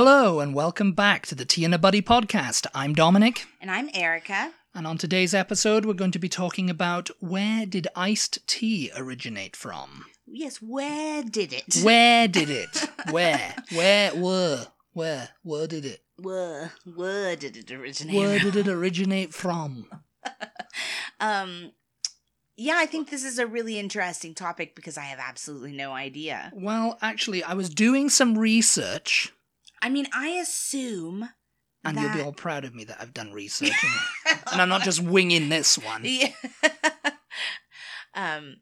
Hello, and welcome back to the Tea and a Buddy podcast. I'm Dominic, And I'm Erica. and on today's episode, we're going to be talking about where did iced tea originate from? Yes, where did it? Where did it? Where? Where? Where? Where? Where did it? Where, where did it originate? Where did it originate from? Um, yeah, I think this is a really interesting topic because I have absolutely no idea. Well, actually, I was doing some research, I mean, I assume and that... you'll be all proud of me that I've done research, and, I'm not just winging this one. Yeah. um,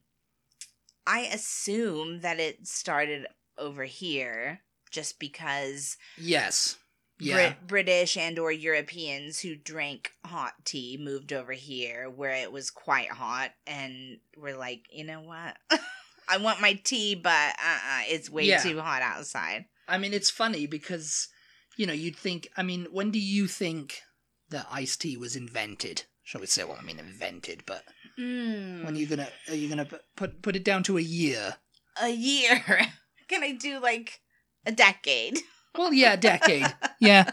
I assume that it started over here just because Yes. Yeah. Brit- British and or Europeans who drank hot tea moved over here where it was quite hot and were like, you know what? I want my tea, but uh-uh, it's way Yeah. too hot outside. I mean, it's funny because, you know, you'd think, I mean, when do you think that iced tea was invented? Shall we say, well, I mean, invented, but Mm, when are you gonna, are you gonna put, put it down to a year? a year. Can I do like a decade Well, yeah, a decade. yeah,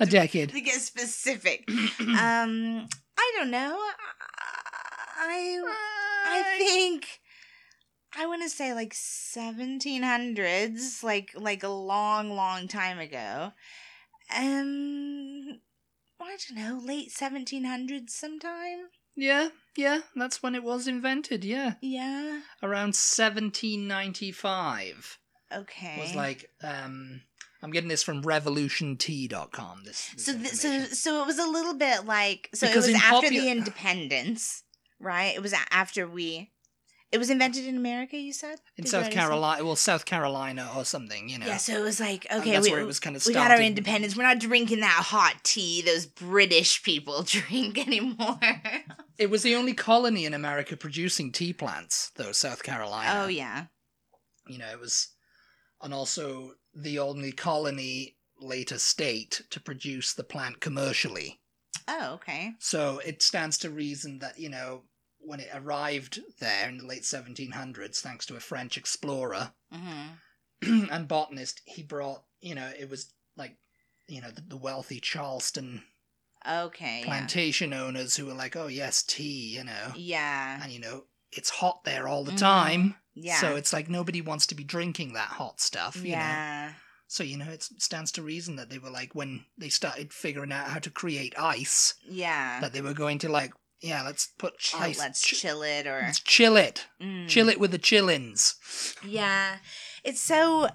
a decade. to get specific? um, I don't know. I I think I want to say like 1700s, like like a long, long time ago. Um, I don't know, late 1700s sometime. Yeah, yeah, that's when it was invented, yeah. Yeah. Around 1795 Okay. was like, um, I'm getting this from revolutiontea.com. This, this so th- so so it was a little bit like so Because it was after popu- the independence, right? It was after we. It was invented in America. You said in Did South Carolina, well, South Carolina or something, you know. Yeah, so it was like And okay, that's we, where it was kind of we got our independence. We're not drinking that hot tea those British people drink anymore. It was the only colony in America producing tea plants, though, South Carolina. oh yeah. You know, it was, and also the only colony, later state, to produce the plant commercially. Oh okay. So it stands to reason that, you know, when it arrived there in the late 1700s, thanks to a French explorer hmm and botanist, he brought, you know, it was like, you know, the, the wealthy Charleston Okay. Yeah. plantation owners who were like, oh, yes, tea, you know. Yeah. and you know it's hot there all the Mhm. time Yeah. so it's like nobody wants to be drinking that hot stuff you know yeah. so you know it stands to reason that they were like when they started figuring out how to create ice Yeah. that they were going to like yeah let's put Chill, ice let's ch- chill it or let's chill it Mm. chill it with the chillins Yeah. It's so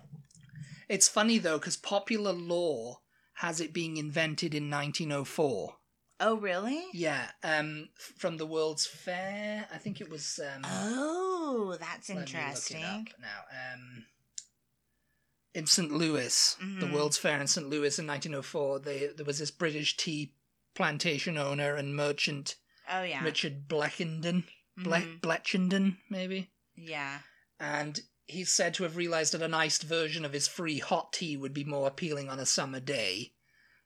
it's funny though because popular law has it being invented in 1904 Oh really? yeah um from the world's fair i think it was um Oh, that's Let me look it interesting. now. Um, in St. Louis, the Mhm. World's Fair in St. Louis in 1904, they, there was this British tea plantation owner and merchant, Oh yeah. Richard Bleckenden, Ble- Mhm. Bletchenden, maybe. Yeah. And he's said to have realized that an iced version of his free hot tea would be more appealing on a summer day.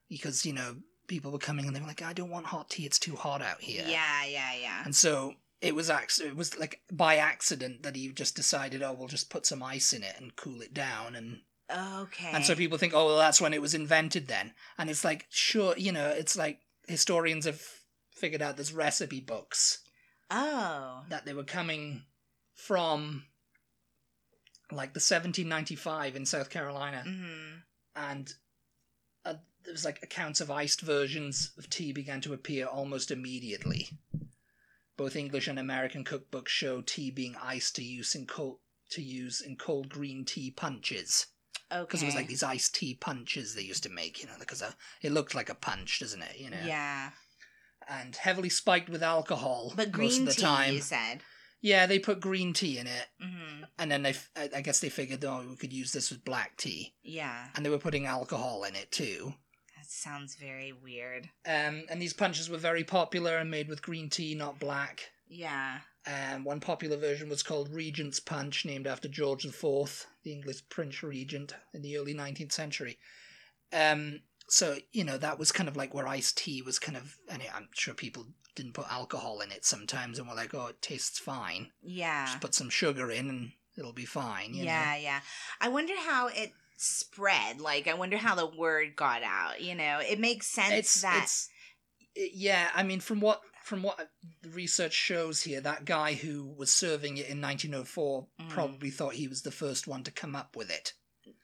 Because, you know, people were coming and they were like, I don't want hot tea, it's too hot out here. Yeah, yeah, yeah. And so it was ac- it was like by accident that he just decided, oh, we'll just put some ice in it and cool it down, and Okay. and so people think, oh, well, that's when it was invented then. And it's like, sure, you know, it's like historians have figured out there's recipe books Oh. that they were coming from like the 1795 in South Carolina, Mm-hmm. and uh, there was like accounts of iced versions of tea began to appear almost immediately. Both English and American cookbooks show tea being iced to use in cold to use in cold green tea punches Okay. because it was like these iced tea punches they used to make, you know, because uh, it looked like a punch, doesn't it? You know, Yeah. And heavily spiked with alcohol But most of the tea, time. you said. Yeah, they put green tea in it, Mm-hmm. and then they, f- I I guess they figured, oh, we could use this with black tea, Yeah. and they were putting alcohol in it too. That sounds very weird. Um, and these punches were very popular and made with green tea, not black. Yeah. Um, one popular version was called Regent's Punch, named after George IV, the English Prince Regent in the early 19th century. Um, so, you know, that was kind of like where iced tea was kind of, and I'm sure people didn't put alcohol in it sometimes and were like, oh, it tastes fine. Yeah. Just put some sugar in and it'll be fine. You yeah, yeah. I wonder how it spread? Like, I wonder how the word got out. You know, it makes sense it's that. it's yeah i mean from what from what the research shows here that guy who was serving it in 1904 Mm. probably thought he was the first one to come up with it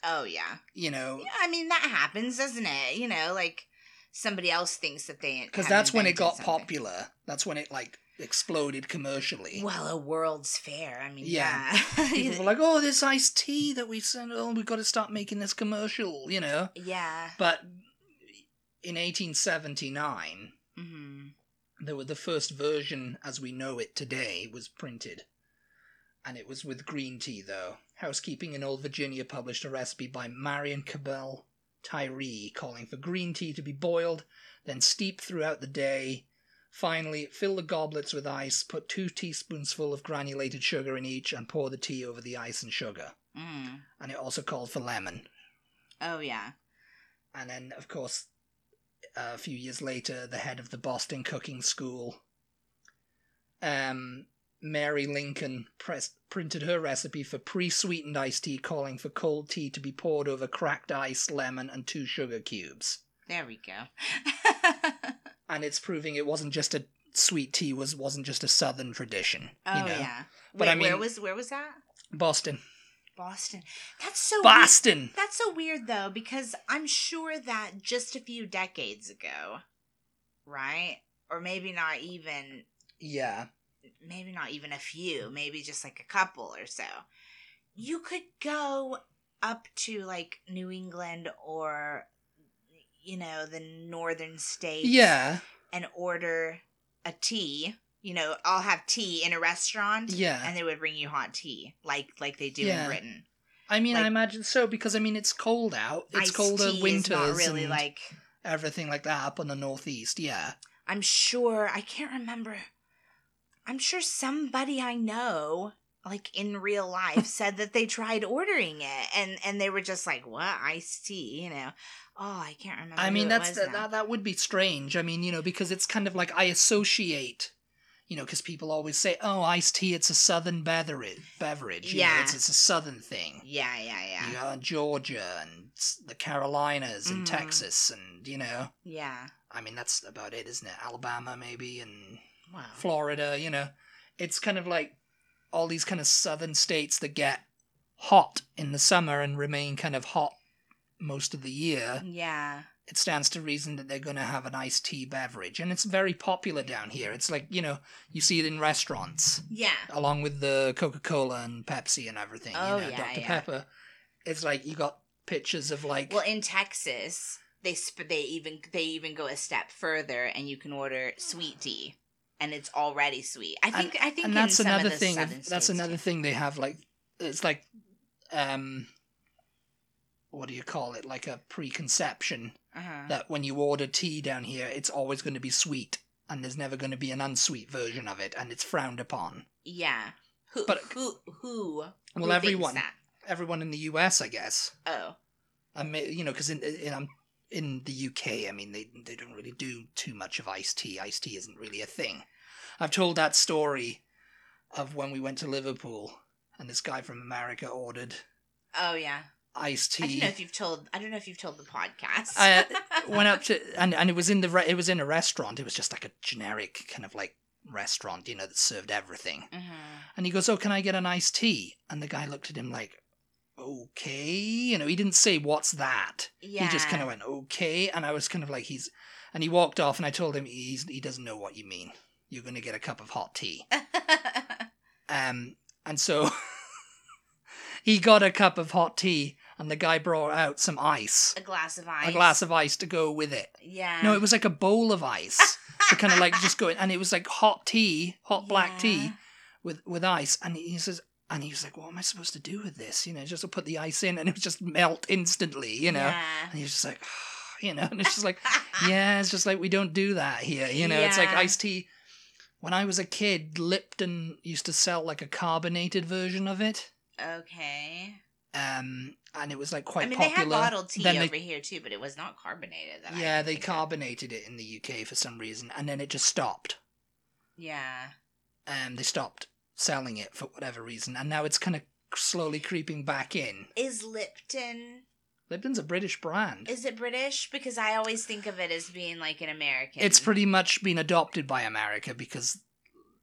oh yeah. you know Yeah, I mean that happens, doesn't it? You know, like somebody else thinks that they because that's when it got something. popular that's when it like exploded commercially Well, a World's Fair. I mean, Yeah. yeah, people were like oh this iced tea that we sent oh we've got to start making this commercial you know yeah. but in 1879 hmm there were the first version as we know it today was printed and it was with green tea though housekeeping in old virginia published a recipe by marion cabell tyree calling for green tea to be boiled then steeped throughout the day finally fill the goblets with ice put two teaspoonsful of granulated sugar in each and pour the tea over the ice and sugar Mm. and it also called for lemon Oh yeah. and then of course a few years later the head of the boston cooking school um mary lincoln press, printed her recipe for pre-sweetened iced tea calling for cold tea to be poured over cracked ice lemon and two sugar cubes There we go. and it's proving it wasn't just a sweet tea was wasn't just a southern tradition oh you know yeah. But Wait, I where was where was that? boston Boston. That's so weird. boston That's so weird though, because I'm sure that just a few decades ago, right? Or maybe not even yeah maybe not even a few, maybe just like a couple or so. You could go up to like New England or you know, the northern states yeah and order a tea. You know, I'll have tea in a restaurant yeah and they would bring you hot tea like like they do Yeah. in Britain. i mean i imagine so because i mean it's cold out it's colder winters not really like everything like that up in the northeast. Yeah, I'm sure I can't remember. I'm sure somebody I know, like in real life, said that they tried ordering it and and they were just like, "What iced tea?" You know. Oh, I can't remember. I mean that's was that, that would be strange. I mean, you know, because it's kind of like I associate, you know, because people always say, "Oh, iced tea, it's a southern beverage." Beverage, you know, Yeah. it's, it's a southern thing. Yeah, yeah, yeah, You know, Georgia and the Carolinas and Mhm. Texas, and you know, yeah. I mean that's about it, isn't it? Alabama maybe and Wow. Florida. You know, it's kind of like all these kind of southern states that get hot in the summer and remain kind of hot most of the year. Yeah. it stands to reason that they're going to have an iced tea beverage. And it's very popular down here. It's like, you know, you see it in restaurants, Yeah. along with the Coca Cola and Pepsi and everything. Oh, you know, yeah, Dr. yeah. Pepper. It's like you got pictures of like. Well, in Texas, they sp- they even they even go a step further, and you can order sweet tea, and it's already sweet. I think I think and that's another thing. southern That's another too. thing they have. Like, it's like, um, what do you call it? Like a preconception Uh-huh. that when you order tea down here, it's always going to be sweet, and there's never going to be an unsweet version of it, and it's frowned upon. Yeah. Who? But- who? Who? Well, who everyone. Everyone in the U.S., I guess. Oh. I mean, you know, because in in, um, in the UK, I mean, they they don't really do too much of iced tea. Iced tea isn't really a thing. I've told that story of when we went to Liverpool and this guy from America ordered Oh yeah. iced tea. I don't know if you've told. I don't know if you've told the podcast. I went up to and and it was in the re- it was in a restaurant. It was just like a generic kind of like restaurant, you know, that served everything. Mhm. And he goes, "Oh, can I get an iced tea?" And the guy looked at him like, "Okay," you know. He didn't say, "What's that?" Yeah. He just kind of went, "Okay," and I was kind of like, "He's," and he walked off, and I told him he's he doesn't know what you mean. You're going to get a cup of hot tea. Um, and so he got a cup of hot tea, and the guy brought out some ice, a glass of ice. a glass of ice to go with it. Yeah. No, it was like a bowl of ice to kind of like just go in, and it was like hot tea, hot black tea with with ice. And he says, and he was like, "What am I supposed to do with this?" You know, just to put the ice in, and it would just melt instantly. You know, Yeah. and he was just like, you know, and it's just like, yeah, it's just like we don't do that here. You know, it's like iced tea. When I was a kid, Lipton used to sell like a carbonated version of it. Okay. Um, and it was like quite I mean, popular. they had bottled tea Then they- over here too, but it was not carbonated. That yeah, they carbonated it in the UK for some reason, and then it just stopped. Yeah. Um, they stopped selling it for whatever reason, and now it's kind of slowly creeping back in. Is Lipton Lipton's a British brand. Is it British? Because I always think of it as being like an American. It's pretty much been adopted by America because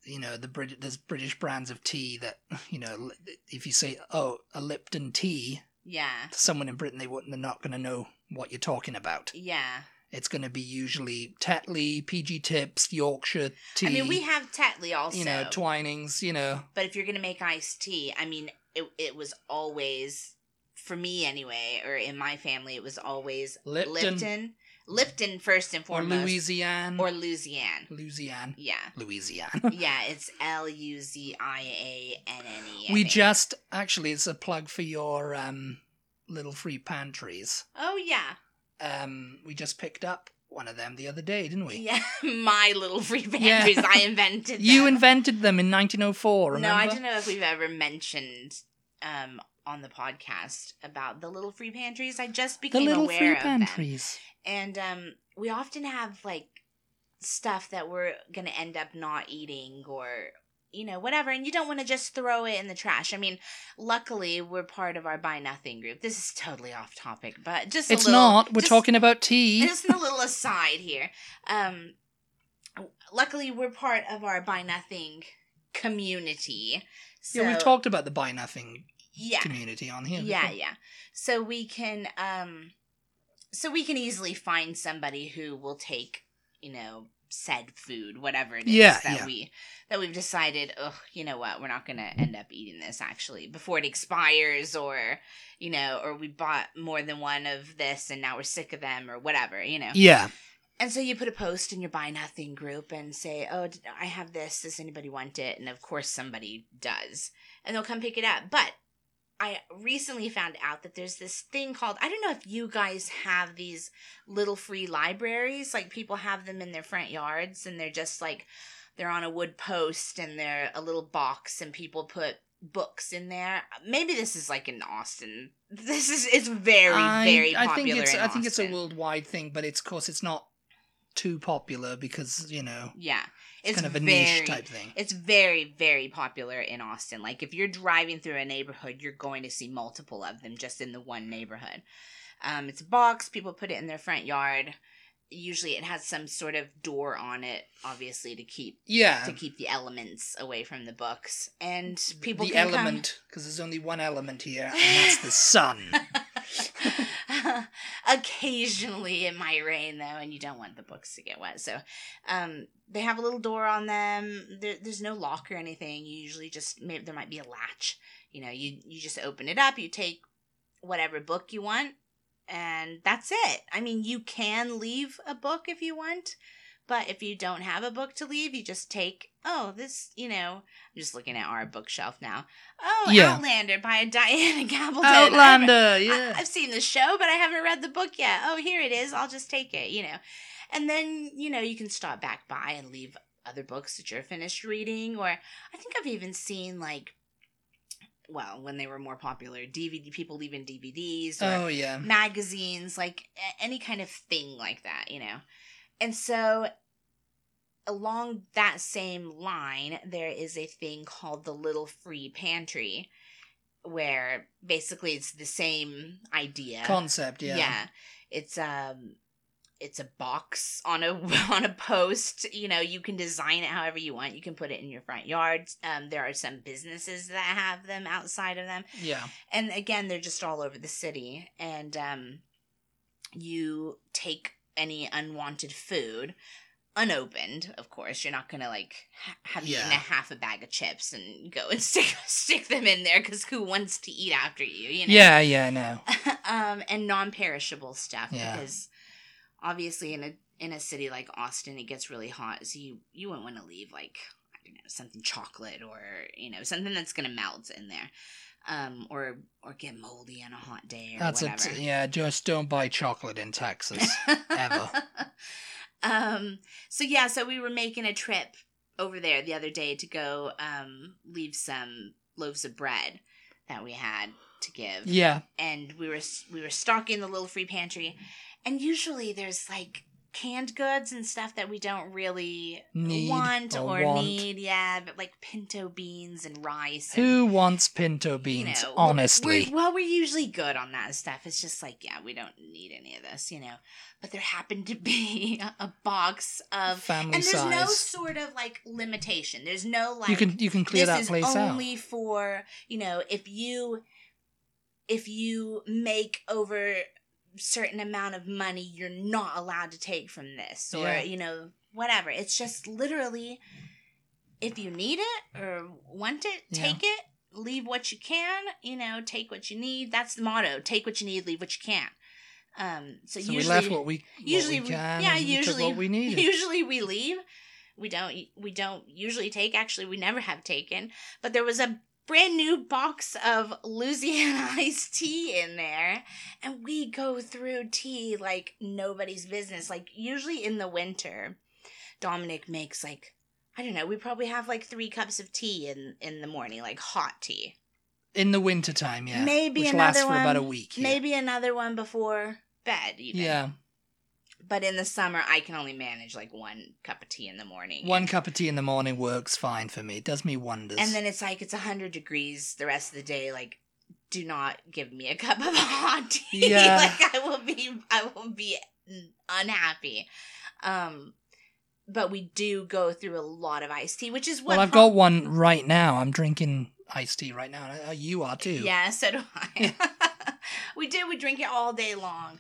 you know the Brit- there's British brands of tea that you know if you say oh a Lipton tea Yeah. to someone in Britain they wouldn't they're not going to know what you're talking about. Yeah. It's going to be usually Tetley, PG Tips, Yorkshire tea. I mean, we have Tetley also. you know Twinings. You know but if you're gonna make iced tea, I mean, it it was always for me anyway, or in my family, it was always Lipton. Lipton, Lipton first and or foremost, Luzianne or Luzianne. Luzianne Yeah, Louisiana. yeah, it's L U Z I A N N E. we just actually it's a plug for your um little free pantries. Oh yeah, Um, we just picked up one of them the other day, didn't we? yeah. My little free Yeah. pantries. I invented. Them. You invented them in 1904. Remember? No, I don't know if we've ever mentioned um on the podcast about the little free pantries. I just The became little aware free of them. pantries. and um, we often have like stuff that we're gonna end up not eating or you know whatever and you don't want to just throw it in the trash i mean luckily we're part of our buy nothing group this is totally off topic but just a It's little, not. We're just- talking about tea. just a little aside here um luckily we're part of our buy nothing community so yeah, we've talked about the buy nothing yeah community on here. yeah, before. yeah. So we can um so we can easily find somebody who will take, you know, said food, whatever it is Yeah, that yeah. we that we've decided, oh, you know what, we're not gonna end up eating this actually before it expires or you know, or we bought more than one of this and now we're sick of them or whatever, you know. Yeah. And so you put a post in your buy nothing group and say, "Oh, I have this. Does anybody want it?" And of course, somebody does, and they'll come pick it up. But I recently found out that there's this thing called I don't know if you guys have these little free libraries. Like people have them in their front yards, and they're just like they're on a wood post, and they're a little box, and people put books in there. Maybe this is like in Austin. This is it's very I, very I popular. think it's I think it's a worldwide thing, but it's of course it's not too popular because you know yeah. it's, It's kind of a very, niche type thing. It's very, very popular in Austin. Like if you're driving through a neighborhood, you're going to see multiple of them just in the one neighborhood. Um, it's a box. People put it in their front yard. Usually, it has some sort of door on it, obviously to keep Yeah. to keep the elements away from the books. And people the element because there's only one element here, and that's the sun. Occasionally, it might rain though, and you don't want the books to get wet. So, um, they have a little door on them. There, there's no lock or anything. You usually just maybe there might be a latch. You know, you you just open it up. You take whatever book you want, and that's it. I mean, you can leave a book if you want, but if you don't have a book to leave, you just take. Oh, this. You know, I'm just looking at our bookshelf now. Oh, Yeah. Outlander by Diana Gabaldon. I Outlander, I, yeah. I've seen the show, but I haven't read the book yet. Oh, here it is. I'll just take it, you know. And then, you know, you can stop back by and leave other books that you're finished reading. Or I think I've even seen, like, well, when they were more popular, DVD people leaving DVDs or oh yeah. magazines, like any kind of thing like that, you know. And so along that same line, there is a thing called the Little Free Pantry where basically it's the same idea. Concept, yeah. Yeah. It's um it's a box on a on a post. You know, you can design it however you want. You can put it in your front yard. Um, there are some businesses that have them outside of them Yeah. and again they're just all over the city and um you take any unwanted food unopened of course you're not gonna like ha- have Yeah. eaten a half a bag of chips and go and stick stick them in there because who wants to eat after you you know Yeah, yeah, no. um and non-perishable stuff Yeah. because obviously in a in a city like austin it gets really hot so you you wouldn't want to leave like i don't know something chocolate or you know something that's gonna melt in there um or or get moldy on a hot day or That's whatever it. Yeah, just don't buy chocolate in Texas. ever. um so yeah so we were making a trip over there the other day to go um leave some loaves of bread that we had to give Yeah. and we were we were stocking the little free pantry and usually there's like canned goods and stuff that we don't really Need want or or, want. need. Yeah, but like pinto beans and rice. and, Who wants pinto you beans? know, honestly, we're- well, we're usually good on that stuff. It's just like, yeah, we don't need any of this, you know. But there happened to be a box of, family and there's size. no sort of like limitation. There's no like you can you can clear that place out. only for you know if you if you make over certain amount of money you're not allowed to take from this or Yeah. you know whatever it's just literally if you need it or want it Yeah. take it leave what you can you know take what you need that's the motto take what you need leave what you can um so, So usually we left what we usually we we- can. yeah, and we took usually- what we needed. usually we leave we don't we don't usually take actually we never have taken but there was a brand new box of luzianne iced tea in there and we go through tea like nobody's business like usually in the winter dominic makes like i don't know we probably have like three cups of tea in in the morning like hot tea in the winter time, yeah. Maybe which another lasts for about a one, week. yeah. maybe another one before bed even. Yeah, but in the summer i can only manage like one cup of tea in the morning one cup of tea in the morning works fine for me. It does me wonders. And then it's like it's 100 degrees the rest of the day. Like, do not give me a cup of hot tea. Yeah. like I will be I will be unhappy. Um but we do go through a lot of iced tea, which is what well, I've got one right now. I'm drinking iced tea right now. Uh, You are too. Yeah, so do I. we do, we drink it all day long.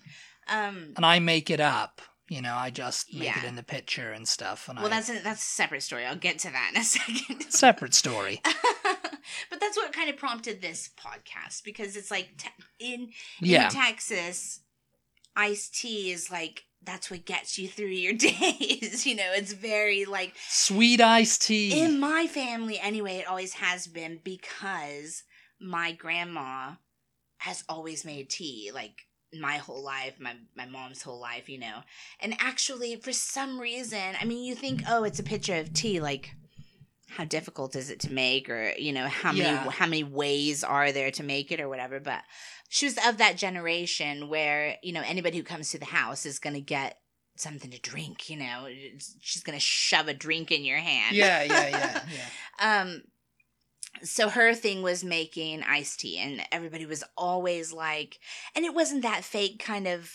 Um And I make it up. You know, I just make it in the pitcher and stuff. And well I, that's a, that's a separate story. I'll get to that in a second. separate story. but that's what kind of prompted this podcast because it's like te- in Yeah. in Texas, iced tea is like that's what gets you through your days. you know, it's very like Sweet iced tea. in my family anyway. It always has been because my grandma has always made tea like my whole life my my mom's whole life you know. And actually for some reason i mean you think oh it's a pitcher of tea like how difficult is it to make? Or you know how many Yeah. how many ways are there to make it or whatever? But she was of that generation where you know anybody who comes to the house is going to get something to drink you know. She's going to shove a drink in your hand. Yeah, yeah, yeah, yeah. um so her thing was making iced tea and everybody was always like and it wasn't that fake kind of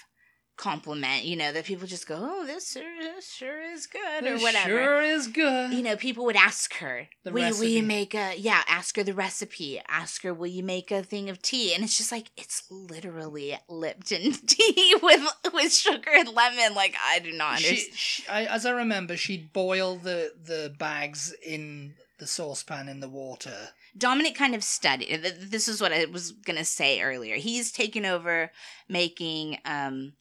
compliment you know that people just go oh this sure, this sure is good or This whatever. Sure is good. you know people would ask her The will, you- will you make a yeah ask her the recipe ask her will you make a thing of tea? And it's just like it's literally lipton tea with with sugar and lemon like i do not understand she, she, I, as I remember, she'd boil the the bags in the saucepan in the water. Dominic kind of studied. This is what I was gonna say earlier. He's taken over making um,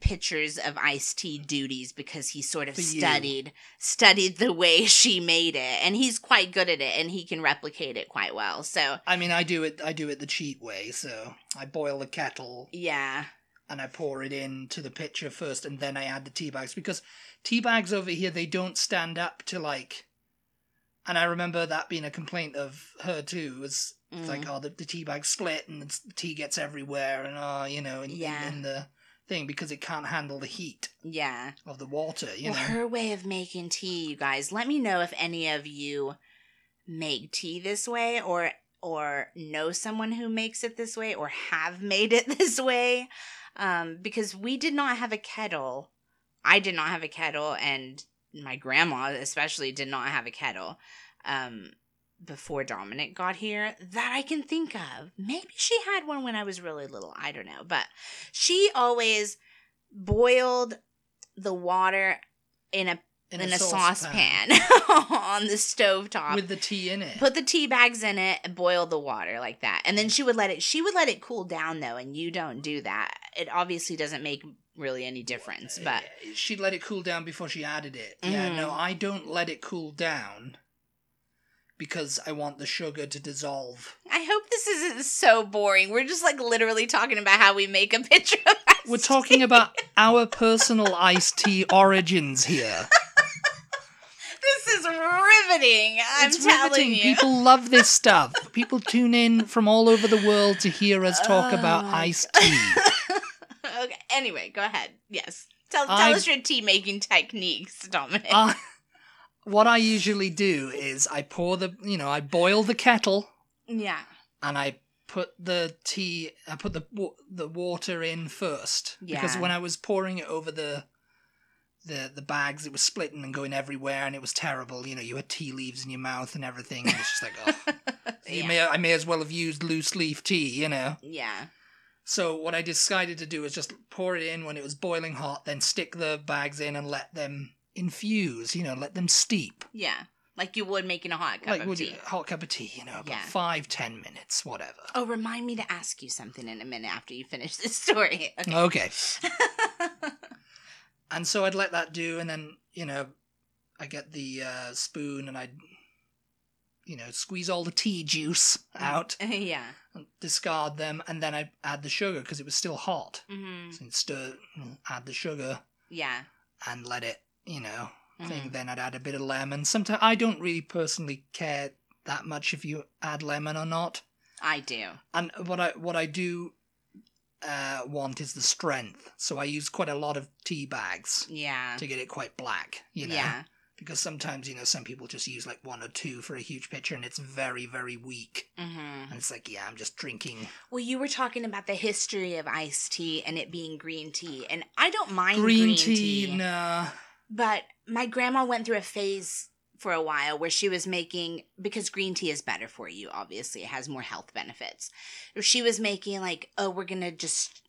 pictures of iced tea duties because he sort of For you. studied studied the way she made it, and he's quite good at it, and he can replicate it quite well. So I mean, I do it. I do it the cheat way. So I boil the kettle yeah, and I pour it into the pitcher first, and then I add the tea bags because tea bags over here they don't stand up to like. And I remember that being a complaint of her too. Was it's like Mm. oh the, the tea bag split and the tea gets everywhere and oh you know in, in- Yeah. in the thing because it can't handle the heat yeah. of the water. You well, know. her way of making tea, you guys. Let me know if any of you make tea this way, or or know someone who makes it this way, or have made it this way. Um, because we did not have a kettle. I did not have a kettle, and my grandma especially did not have a kettle. Um, before Dominic got here that I can think of. Maybe she had one when I was really little. I don't know. But she always boiled the water in a in, a, saucepan, on the stove top. with the tea in it. Put the tea bags in it and boil the water like that. And then she would let it she would let it cool down though, and you don't do that. It obviously doesn't make really any difference. But Uh, she let it cool down before she added it. Yeah, Mhm. no, I don't let it cool down because I want the sugar to dissolve. I hope this isn't so boring. We're just like literally talking about how we make a picture of We're talking tea. about our personal iced tea origins here. This is riveting. I'm it's telling riveting. you. People love this stuff. People tune in from all over the world to hear us talk about Oh. iced tea. Anyway, go ahead. Yes. Tell, tell I- us your tea making techniques, Dominic. I, what I usually do is I pour the, you know, I boil the kettle yeah. and I put the tea, I put the the water in first because when I was pouring it over the the the bags, it was splitting and going everywhere, and it was terrible. You know, you had tea leaves in your mouth and everything. And it's just like, oh, you yeah. may I may as well have used loose leaf tea, you know. yeah. So what I decided to do was just pour it in when it was boiling hot, then stick the bags in and let them infuse. You know, let them steep. Yeah. Like you would making a hot cup like of would tea. you, hot cup of tea, you know, about Yeah. five, ten minutes, whatever. Oh, remind me to ask you something in a minute after you finish this story. Okay. Okay. And so I'd let that do, and then you know, I get the uh, spoon and I'd, you know, squeeze all the tea juice out, yeah. Discard them, and then I add the sugar because it was still hot. hmm So I'd stir, add the sugar, Yeah. and let it, you know, thing. Mhm. Then I'd add a bit of lemon. Sometimes I don't really personally care that much if you add lemon or not. I do. And what I what I do uh, want is the strength. So I use quite a lot of tea bags Yeah. to get it quite black. You know, Yeah. Because sometimes you know some people just use like one or two for a huge pitcher, and it's very very weak. hmm And it's like, yeah, I'm just drinking Well, you were talking about the history of iced tea and it being green tea, and I don't mind green, green, tea. Nah, But my grandma went through a phase for a while where she was making because green tea is better for you. Obviously, it has more health benefits. She was making like, oh, we're gonna just,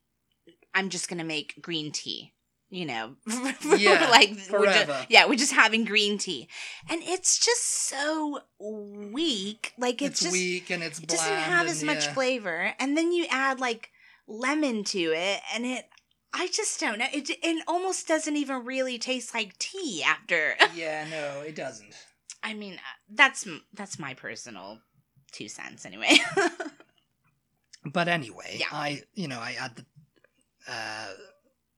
I'm just gonna make green tea. You know, Yeah, like we're just, yeah, we're just having green tea, and it's just so weak. Like it's, it's, just weak and it's it doesn't have as much yeah. flavor and then you add like lemon to it and it i just don't know it, it almost doesn't even really taste like tea after yeah, no, it doesn't. i mean uh, that's that's my personal two cents anyway But anyway, Yeah. I you know I add the uh,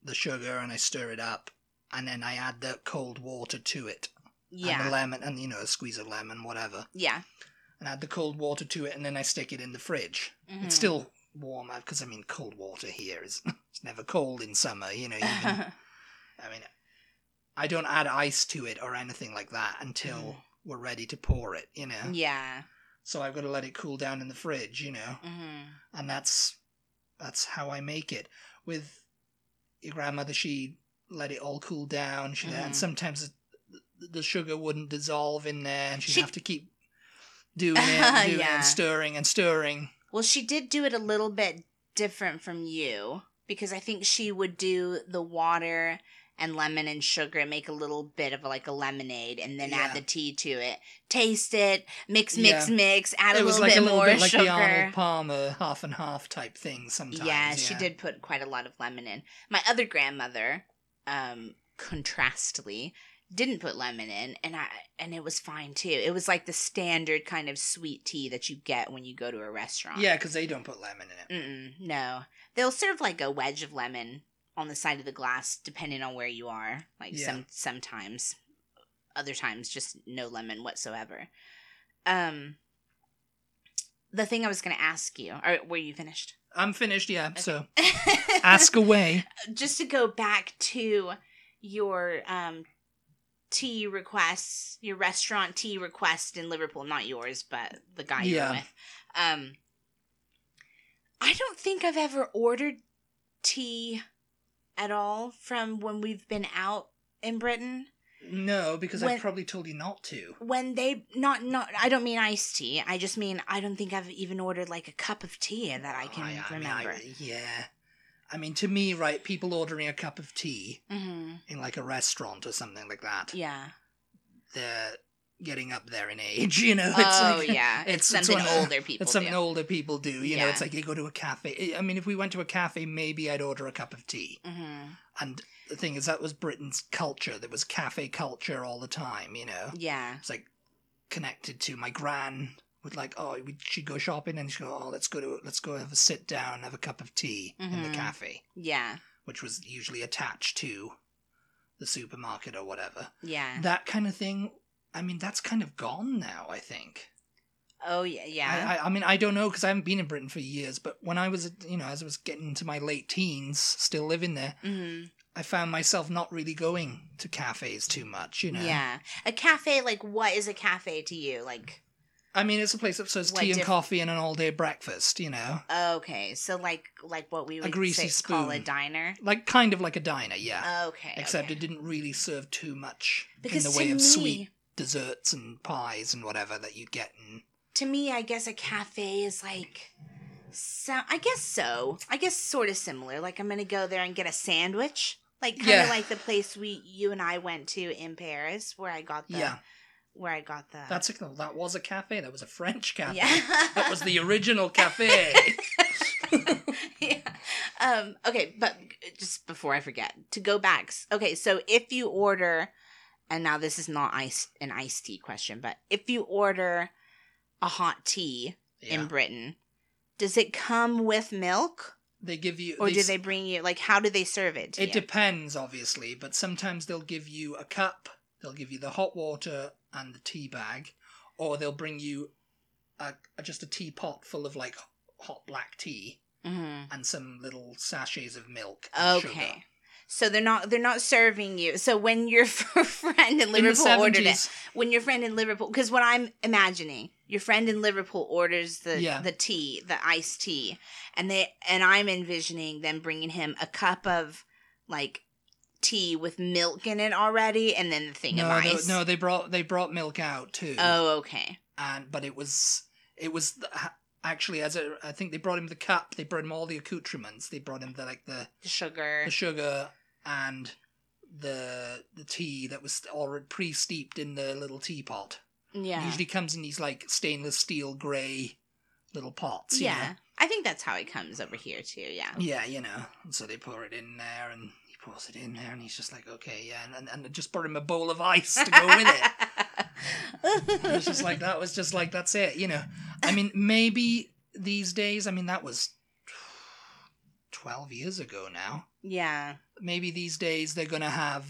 the sugar and I stir it up, and then I add the cold water to it, Yeah. and the lemon, and you know a squeeze of lemon, whatever, yeah and add the cold water to it, and then I stick it in the fridge. Mhm. It's still warm because I mean cold water here is it's never cold in summer, you know. Even, I mean, I don't add ice to it or anything like that until Mhm. we're ready to pour it, you know. yeah So I've got to let it cool down in the fridge, you know. hmm and that's that's how I make it. With your grandmother, she let it all cool down. She Mhm. and sometimes the, sugar wouldn't dissolve in there, and she'd She- have to keep doing it, doing it, Yeah. and stirring and stirring. well she did do it a little bit different from you because i think she would do the water and lemon and sugar and make a little bit of like a lemonade and then Yeah. add the tea to it taste it mix mix Yeah. mix add it a little like bit a little more bit like sugar the Arnold Palmer half and half type thing. Sometimes, yeah, she did put quite a lot of lemon in. My other grandmother, um, contrastly, didn't put lemon in, and I and it was fine too. It was like the standard kind of sweet tea that you get when you go to a restaurant. Yeah, because they don't put lemon in it. Mm-mm, no, they'll serve like a wedge of lemon on the side of the glass, depending on where you are. Like Yeah. some sometimes, other times just no lemon whatsoever. Um, the thing I was going to ask you, or were you finished? I'm finished. Yeah, so ask away. just to go back to your um tea requests, your restaurant tea request in Liverpool, not yours, but the guy Yeah. were with. Um I don't think I've ever ordered tea at all from when we've been out in Britain. No, because When- I probably told you not to. When they not not I don't mean iced tea. I just mean I don't think I've even ordered like a cup of tea that I can Oh, mean, remember. yeah. I mean, to me, right, people ordering a cup of tea hmm in like a restaurant or something like that, Yeah. they're getting up there in age, you know? It's oh like, yeah. It's, something of- older people It's something do. older people do, you know? It's like you go to a cafe. I mean, if we went to a cafe, maybe I'd order a cup of tea. hmm And the thing is, that was Britain's culture. There was cafe culture all the time, you know? Yeah. It's like connected to my gran would like, oh, we, she'd go shopping and she'd go, oh, let's go to, let's go have a sit down, have a cup of tea in Mhm. the cafe. Yeah. which was usually attached to the supermarket or whatever. Yeah. That kind of thing. I mean, that's kind of gone now. I think. Oh yeah. Yeah. I, I, I mean, I don't know because I haven't been in Britain for years. But when I was, you know, as I was getting into my late teens, still living there, hmm I found myself not really going to cafes too much, you know. Yeah. A cafe, like, what is a cafe to you? Like, I mean, it's a place that serves tea and coffee and an all-day breakfast, you know. okay, so like, like what we would greasy say, call a diner. Like kind of like a diner, yeah. Okay. Except okay. it didn't really serve too much because in the way of me, sweet desserts and pies and whatever that you get in to me, I guess a cafe is like, so I guess so. I guess sort of similar. Like I'm gonna go there and get a sandwich, like kind of Yeah. like the place we, you and I went to in Paris, where I got the, Yeah. where I got the. That's a, that was a cafe. That was a French cafe. yeah. That was the original cafe. yeah. Um, okay, but just before I forget, to go back. Okay, so if you order, and now this is not ice an iced tea question, but if you order a hot tea yeah. in Britain, does it come with milk, They give you or do they bring you like how do they serve it? It you? depends, obviously, but sometimes they'll give you a cup, they'll give you the hot water and the tea bag, or they'll bring you a, just a teapot full of like hot black tea Mhm. and some little sachets of milk. and sugar. So they're not they're not serving you. So when your friend in In Liverpool ordered it, when your friend in Liverpool, because what I'm imagining, your friend in Liverpool orders the Yeah. the tea, the iced tea, and they and I'm envisioning them bringing him a cup of like tea with milk in it already, and then the thing no, of no, ice. no, they brought they brought milk out too. Oh, okay. and but it was it was actually as a, I think they brought him the cup, they brought him all the accoutrements, they brought him the like the The sugar. the sugar and the the tea that was already pre steeped in the little teapot. yeah. Usually comes in these like stainless steel grey little pots. you yeah. know? I think that's how it comes over here too. Yeah. Yeah, you know. And so they pour it in there and he pours it in there and he's just like, okay, yeah, and and, and just brought him a bowl of ice to go with it. it was just like that was just like that's it, you know. I mean, maybe these days, I mean that was twelve years ago now. yeah. Maybe these days they're gonna have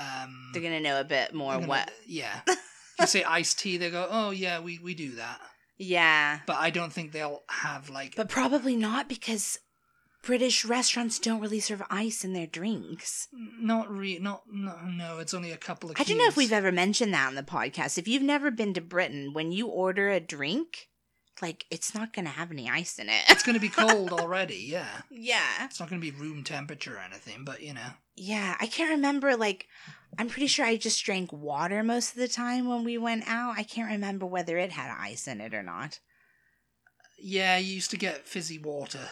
um They're gonna know a bit more gonna- what. yeah. If you say iced tea, they go, Oh yeah, we, we do that. Yeah. But I don't think they'll have like But probably not because British restaurants don't really serve ice in their drinks. not re not no no, it's only a couple of I don't know if we've ever mentioned that on the podcast. If you've never been to Britain, when you order a drink, like it's not to have any ice in it. It's gonna be cold already, yeah. yeah. It's not gonna be room temperature or anything, but you know. Yeah, I can't remember like I'm pretty sure I just drank water most of the time when we went out. I can't remember whether it had ice in it or not. Yeah, you used to get fizzy water.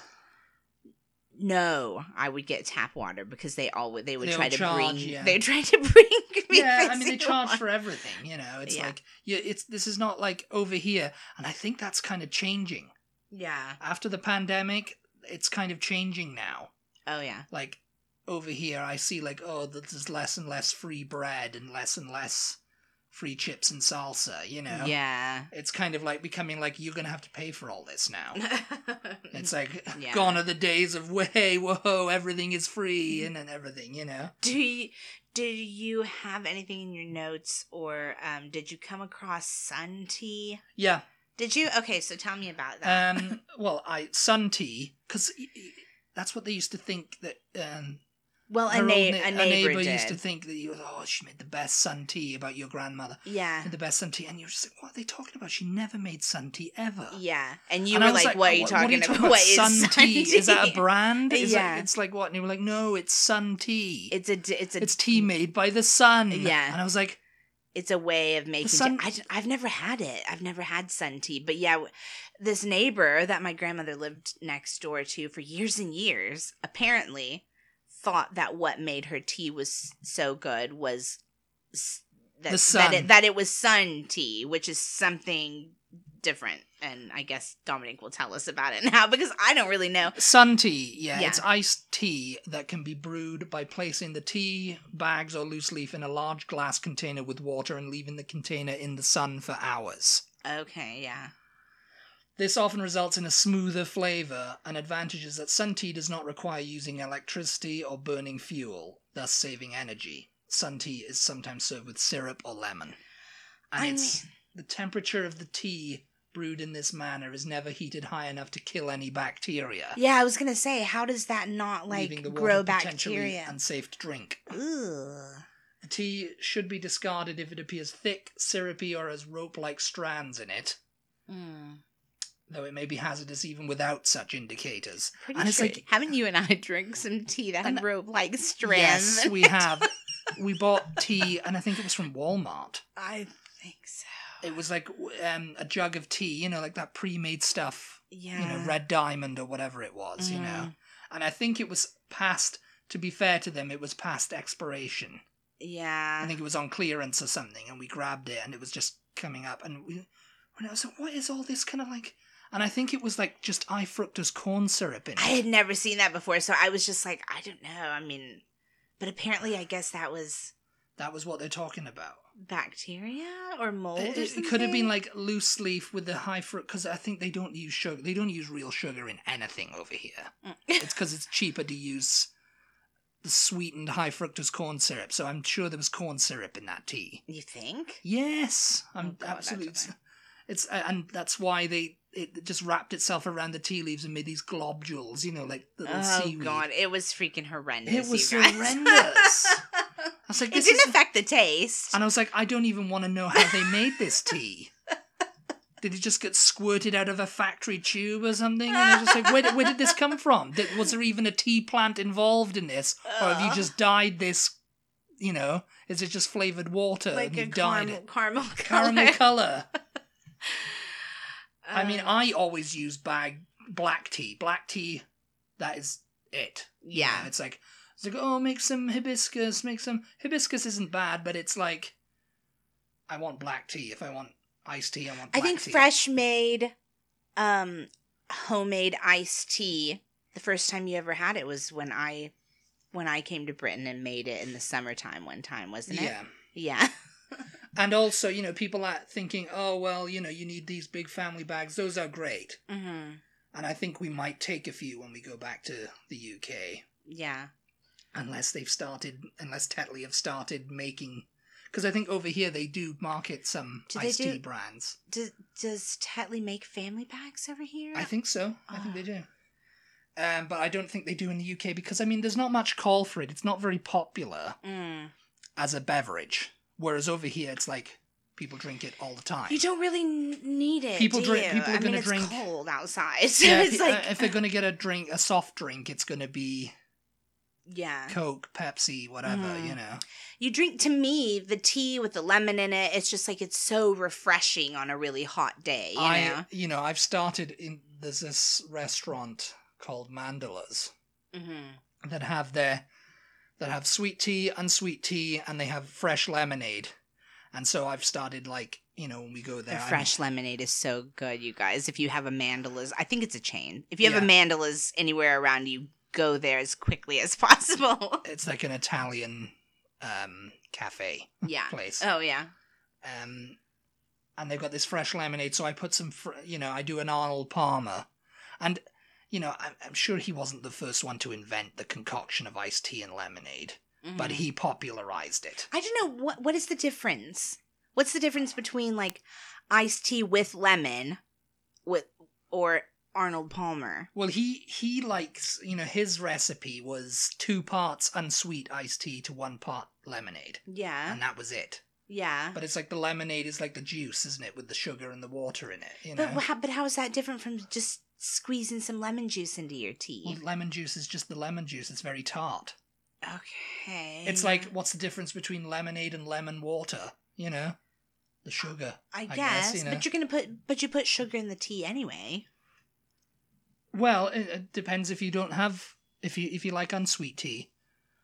No, I would get tap water because they always they would They'll try to charge, bring yeah. they try to bring me yeah, I mean they charge water. for everything, you know. It's Yeah. like yeah, it's this is not like over here, and I think that's kind of changing Yeah. after the pandemic. It's kind of changing now. Oh yeah. Like over here, I see like oh, there's less and less free bread and less and less free chips and salsa. You know, Yeah. it's kind of like becoming like you're gonna have to pay for all this now. It's like Yeah. gone are the days of way whoa everything is free and, and everything. You know. Do you did you have anything in your notes or um did you come across sun tea? Yeah. Did you? Okay, so tell me about that. Um, well, I sun tea because that's what they used to think that. Um, well, a, na- na- a neighbor, did. used to think that you, oh, she made the best sun tea about your grandmother, yeah. the best sun tea, and you're just like, what are they talking about? She never made sun tea ever. Yeah. And you And were was like, what are oh, you "What- talking what about? What is sun, tea? Is that a brand? Is Yeah. it, it's like what? And you were like, no, it's sun tea. It's a it's a it's tea made by the sun. Yeah. And I was like, it's a way of making sun- tea. I, have never had it. I've never had sun tea. But yeah, w- this neighbor that my grandmother lived next door to for years and years apparently thought that what made her tea was so good was that, The that, it, that it was sun tea, which is something different. And I guess Dominic will tell us about it now because I don't really know. Sun tea, yeah, Yeah. it's iced tea that can be brewed by placing the tea bags or loose leaf in a large glass container with water and leaving the container in the sun for hours. Okay, yeah. This often results in a smoother flavor. An advantage is that sun tea does not require using electricity or burning fuel, thus saving energy. Sun tea is sometimes served with syrup or lemon. And I it's the temperature of the tea brewed in this manner is never heated high enough to kill any bacteria, Yeah, I was gonna say, how does that not like the grow potentially bacteria? unsafe to drink. Ugh. The tea should be discarded if it appears thick, syrupy, or has rope-like strands in it, Mm. Though it may be hazardous even without such indicators. Pretty And it's like- Haven't you and I drank some tea that had rope like strands? Yes, we have. we bought tea, and I think it was from Walmart. I think so. It was like um, a jug of tea, you know, like that pre-made stuff, Yeah. you know, Red Diamond or whatever it was, you know. Mm. And I think it was past. To be fair to them, it was past expiration. Yeah. I think it was on clearance or something, and we grabbed it, and it was just coming up, and we. And I was like, "What is all this kind of like?" And I think it was like just high fructose corn syrup in it. I had never seen that before, so I was just like, I don't know. I mean, but apparently, I guess that was That was what they're talking about. bacteria or mold. It, or it could have been like loose leaf with the high fruit because I think they don't use sugar. They don't use real sugar in anything over here. Mm. it's because it's cheaper to use the sweetened high fructose corn syrup. So I'm sure there was corn syrup in that tea. you think? Yes, I'm Oh, God, absolutely. It's, it's uh, and that's why they it just wrapped itself around the tea leaves and made these globules. You know, like little Oh seaweed. god, it was freaking horrendous. It was horrendous. I was like, it didn't is affect the taste. And I was like, I don't even want to know how they made this tea. Did it just get squirted out of a factory tube or something? And I was just like, where did, where did this come from? Did, was there even a tea plant involved in this? Or have you just dyed this, you know, is it just flavored water like and you dyed caramel, it? caramel, Caramel color. Colour. I mean, Uh, I always use bag black tea. Black tea, that is it. You Yeah. know, it's like, it's like, oh, make some hibiscus, make some. Hibiscus isn't bad, but it's like, I want black tea. If I want iced tea, I want I think tea. fresh made, um, homemade iced tea. The first time you ever had it was when I, when I came to Britain and made it in the summertime one time, wasn't it? Yeah. Yeah. And also, you know, people are thinking, oh, well, you know, you need these big family bags. Those are great. hmm And I think we might take a few when we go back to the UK. Yeah. unless they've started unless Tetley have started making because I think over here they do market some Do iced tea brands. Does Does Tetley make family bags over here? I think so. I think Ah. they do. Um, but I don't think they do in the UK because I mean there's not much call for it. It's not very popular Mm. as a beverage. Whereas over here it's like people drink it all the time. You don't really n- need it. People drink- you? people are I gonna it's drink- cold outside, so yeah, it's pe- uh, if they're gonna get a drink, a soft drink, it's gonna be yeah. Coke, Pepsi, whatever. Mhm. You know. You drink to me the tea with the lemon in it. It's just like it's so refreshing on a really hot day. You I, know. you know, I've started in. There's this restaurant called Mandola's Mm-hmm. that have their that have sweet tea, unsweet tea, and they have fresh lemonade. And so I've started like you know when we go there, I'm- fresh lemonade is so good, you guys. If you have a Mandola's, I think it's a chain. If you have a Yeah. Mandola's anywhere around you, go there as quickly as possible. It's like an Italian um, cafe yeah. place. Oh yeah. Um, and they've got this fresh lemonade. So I put some, fr- you know, I do an Arnold Palmer, and you know, I'm, I'm sure he wasn't the first one to invent the concoction of iced tea and lemonade, but Mhm. he popularized it. I don't know what what is the difference. What's the difference between like iced tea with lemon, with or Arnold Palmer? Well, he he likes, you know, his recipe was two parts unsweet iced tea to one part lemonade, Yeah. and that was it. Yeah. But it's like the lemonade is like the juice, isn't it, with the sugar and the water in it? You know, But but how is that different from just squeezing some lemon juice into your tea? well, lemon juice is just the lemon juice. It's very tart. okay. It's like what's the difference between lemonade and lemon water? You know, the sugar. I I guess, you know. but you're gonna put but you put sugar in the tea anyway. Well, it, it depends if you don't have if you if you like unsweet tea.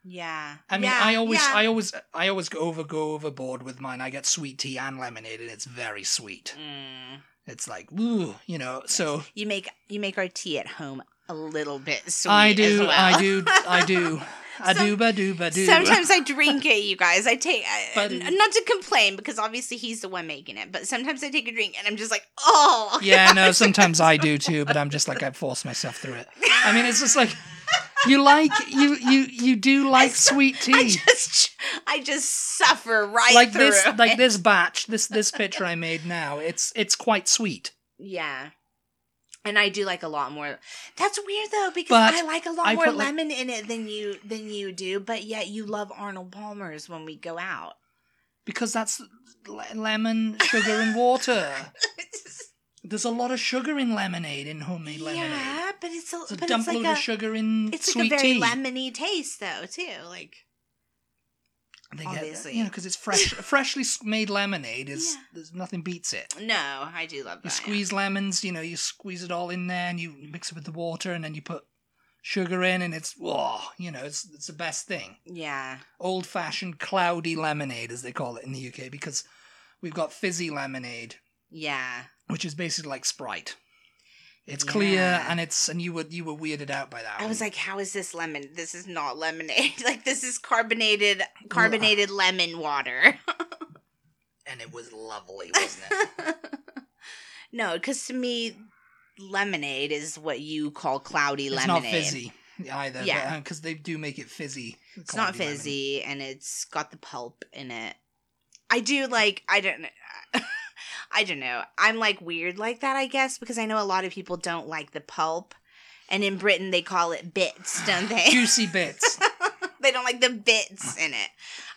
Yeah. I mean, Yeah, I always yeah. I always I always go over go overboard with mine. I get sweet tea and lemonade, and it's very sweet. Mm. It's like ooh, you know. So You make you make our tea at home a little bit sweet. I as do, well. I do, I do, I do, ba do, ba do. Sometimes I drink it, you guys. I take I, not to complain because obviously he's the one making it, but sometimes I take a drink and I'm just like, oh. Yeah, no, sometimes I do too, but I'm just like I force myself through it. I mean, it's just like you like you you you do like sweet I tea. just I just suffer right Like through this it. like this batch, this this picture I made now, it's it's quite sweet. Yeah. And I do like a lot more. That's weird though because But I like a lot I more put, like- lemon in it than you than you do, but yet you love Arnold Palmer's when we go out. because that's lemon, sugar, and water. There's a lot of sugar in lemonade in homemade lemonade. yeah, but it's a, It's a but dump it's like load a of sugar in it's sweet like a very tea. lemony taste though too. Like They get, you know, because it's fresh, freshly made lemonade. Is Yeah. there's nothing beats it. no, I do love that. You yeah. squeeze lemons, you know, you squeeze it all in there, and you mix it with the water, and then you put sugar in, and it's oh, you know, it's it's the best thing. Yeah. Old fashioned cloudy lemonade, as they call it in the UK, because we've got fizzy lemonade, Yeah. Which is basically like Sprite. It's clear Yeah. and it's and you were you were weirded out by that. I was like, how is this lemon? This is not lemonade. like this is carbonated carbonated lemon water. and it was lovely, wasn't it? no, because to me, lemonade is what you call cloudy it's lemonade. not fizzy either. Yeah. Uh, because they do make it fizzy. It's not cloudy lemon. fizzy, and it's got the pulp in it. I do like. I don't. I don't know. I'm like weird like that, I guess, because I know a lot of people don't like the pulp, and in Britain they call it bits, don't they? Juicy bits. they don't like the bits in it.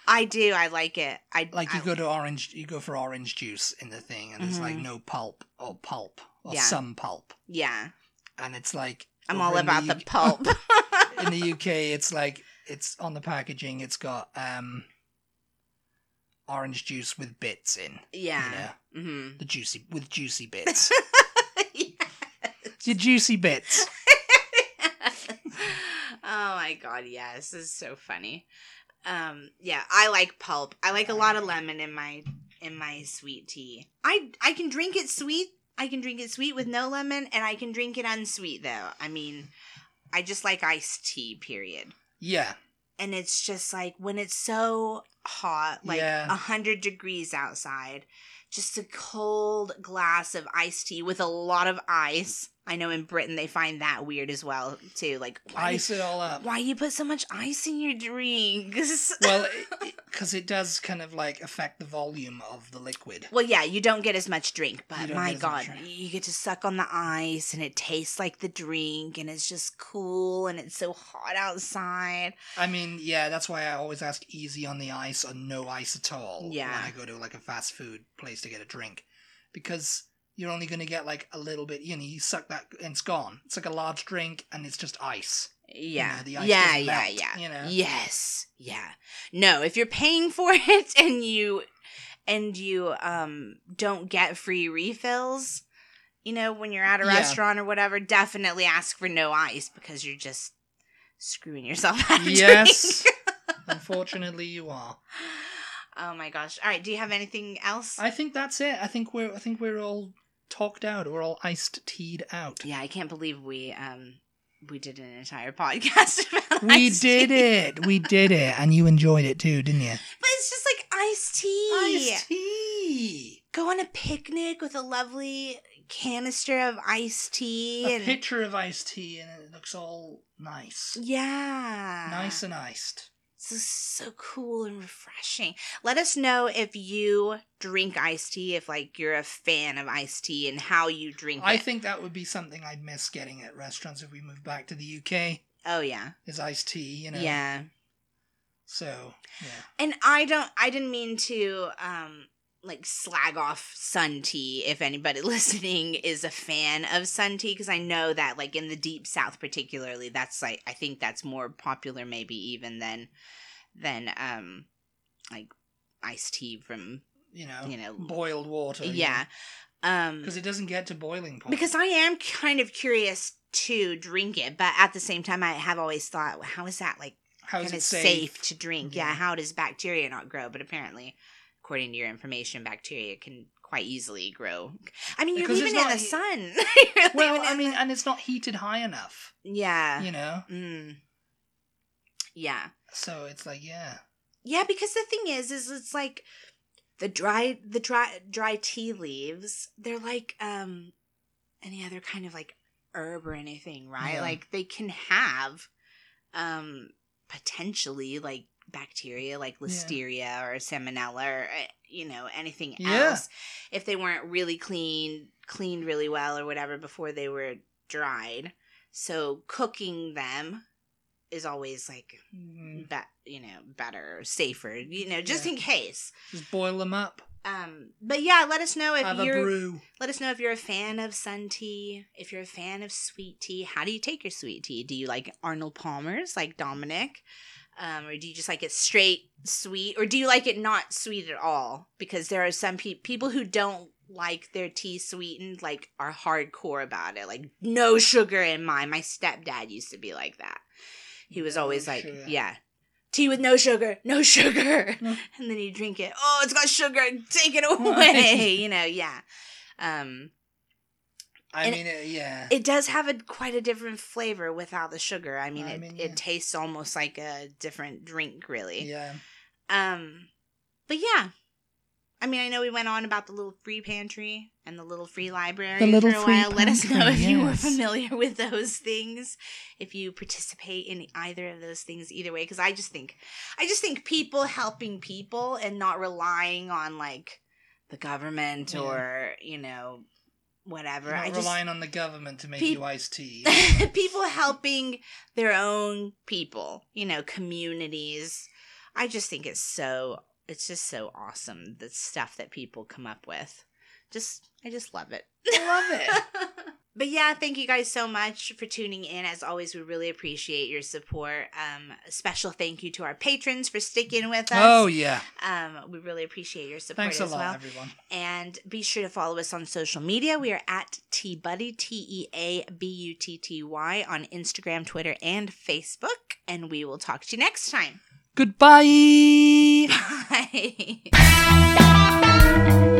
I do. I like it. I Like you I- go to orange, you go for orange juice in the thing, and it's like no pulp or pulp or Yeah. some pulp, Yeah, and it's like I'm all about the UK pulp. in the UK, it's like it's on the packaging. It's got um orange juice with bits in. yeah. You know, hmm the juicy with juicy bits. Your juicy bits. oh my god, yes, this is so funny. Um, yeah, I like pulp. I like a lot of lemon in my in my sweet tea. I I can drink it sweet. I can drink it sweet with no lemon, and I can drink it unsweet though. I mean, I just like iced tea. Period. Yeah, And it's just like when it's so hot, like a Yeah. hundred degrees outside, just a cold glass of iced tea with a lot of ice. I know in Britain they find that weird as well too. Like why, ice it all up. why you put so much ice in your drinks? Well, because it, does kind of like affect the volume of the liquid. Well, yeah, you don't get as much drink, but my god, you get to suck on the ice and it tastes like the drink and it's just cool and it's so hot outside. I mean, yeah, that's why I always ask easy on the ice or no ice at all Yeah. when I go to like a fast food place to get a drink, because you're only going to get like a little bit. You know, you suck that and it's gone. It's like a large drink and it's just ice. Yeah. the ice yeah, yeah, melt, yeah. you know? Yes. Yeah. No, if you're paying for it and you and you um don't get free refills, you know, when you're at a Yeah. restaurant or whatever, definitely ask for no ice because you're just screwing yourself out of Yes. Unfortunately, you are. oh my gosh. All right, do you have anything else? I think that's it. I think we're. I think we're all talked out. We're all iced teed out. yeah, I can't believe we um we did an entire podcast about We iced did tea. it. We did it, and you enjoyed it too, didn't you? But it's just like iced tea. Iced tea. go on a picnic with a lovely canister of iced tea A and picture of iced tea, and it looks all nice, yeah nice and iced. This is so cool and refreshing let us know if you drink iced tea if like you're a fan of iced tea and how you drink it. I it think that would be something I'd miss getting at restaurants if we moved back to the UK. oh yeah Is iced tea, you know? yeah So yeah, and i don't i didn't mean to um like slag off sun tea if anybody listening is a fan of sun tea because i know that like in the deep south particularly that's like i think that's more popular maybe even than than um like iced tea from you know, you know boiled water. yeah um because it doesn't get to boiling point. because i am kind of curious to drink it but at the same time i have always thought how is that like how is it safe? safe? to drink. Yeah. Yeah. how does bacteria not grow? But apparently, according to your information, bacteria can quite easily grow. I mean, you're Because leaving in the he- sun. Well, I mean, the- and it's not heated high enough. yeah, You know, mm. yeah, so it's like yeah, yeah. Because the thing is, is it's like the dry, the dry, dry tea leaves. They're like um any other kind of like herb or anything, right? Yeah. Like they can have um potentially like bacteria like Yeah. listeria or salmonella or uh, you know anything Yeah. else if they weren't really clean cleaned really well or whatever before they were dried. So cooking them is always like Mm, be- you know better, safer, you know, just Yeah. in case. Just boil them up. Um, but yeah, let us know if Have you're let us know if you're a fan of sun tea, if you're a fan of sweet tea. How do you take your sweet tea? Do you like Arnold Palmer's, like Dominic? Um, or do you just like it straight sweet? Or do you like it not sweet at all? Because there are some pe- people who don't like their tea sweetened, like are hardcore about it. Like, no sugar in mine. My stepdad used to be like that. He was No always like, sugar. yeah. Tea with no sugar, no sugar. No. And then you drink it. Oh, it's got sugar. Take it away. you know, yeah. Um, I And mean, uh, yeah. it does have a quite a different flavor without the sugar. I mean, I it, mean, it tastes almost like a different drink, really. yeah. Um, but yeah, I mean, I know we went on about the little free pantry and the little free library The little for a free while. Let us know pantry, if you were familiar with those things, if you participate in either of those things, either way. Because I just think, I just think people helping people and not relying on like the government Yeah. or you know whatever. You're not I just relying on the government to make Peop- you iced tea. people helping their own people, you know, communities. I just think it's so it's just so awesome the stuff that people come up with. Just I just love it. I love it. but yeah, thank you guys so much for tuning in. As always, we really appreciate your support. Um, a special thank you to our patrons for sticking with us. Oh yeah. Um, we really appreciate your support Thanks a as lot, well. everyone. And be sure to follow us on social media. We are at Tea Butty, T E A B U T T Y, on Instagram, Twitter, and Facebook. And we will talk to you next time. Goodbye. Bye.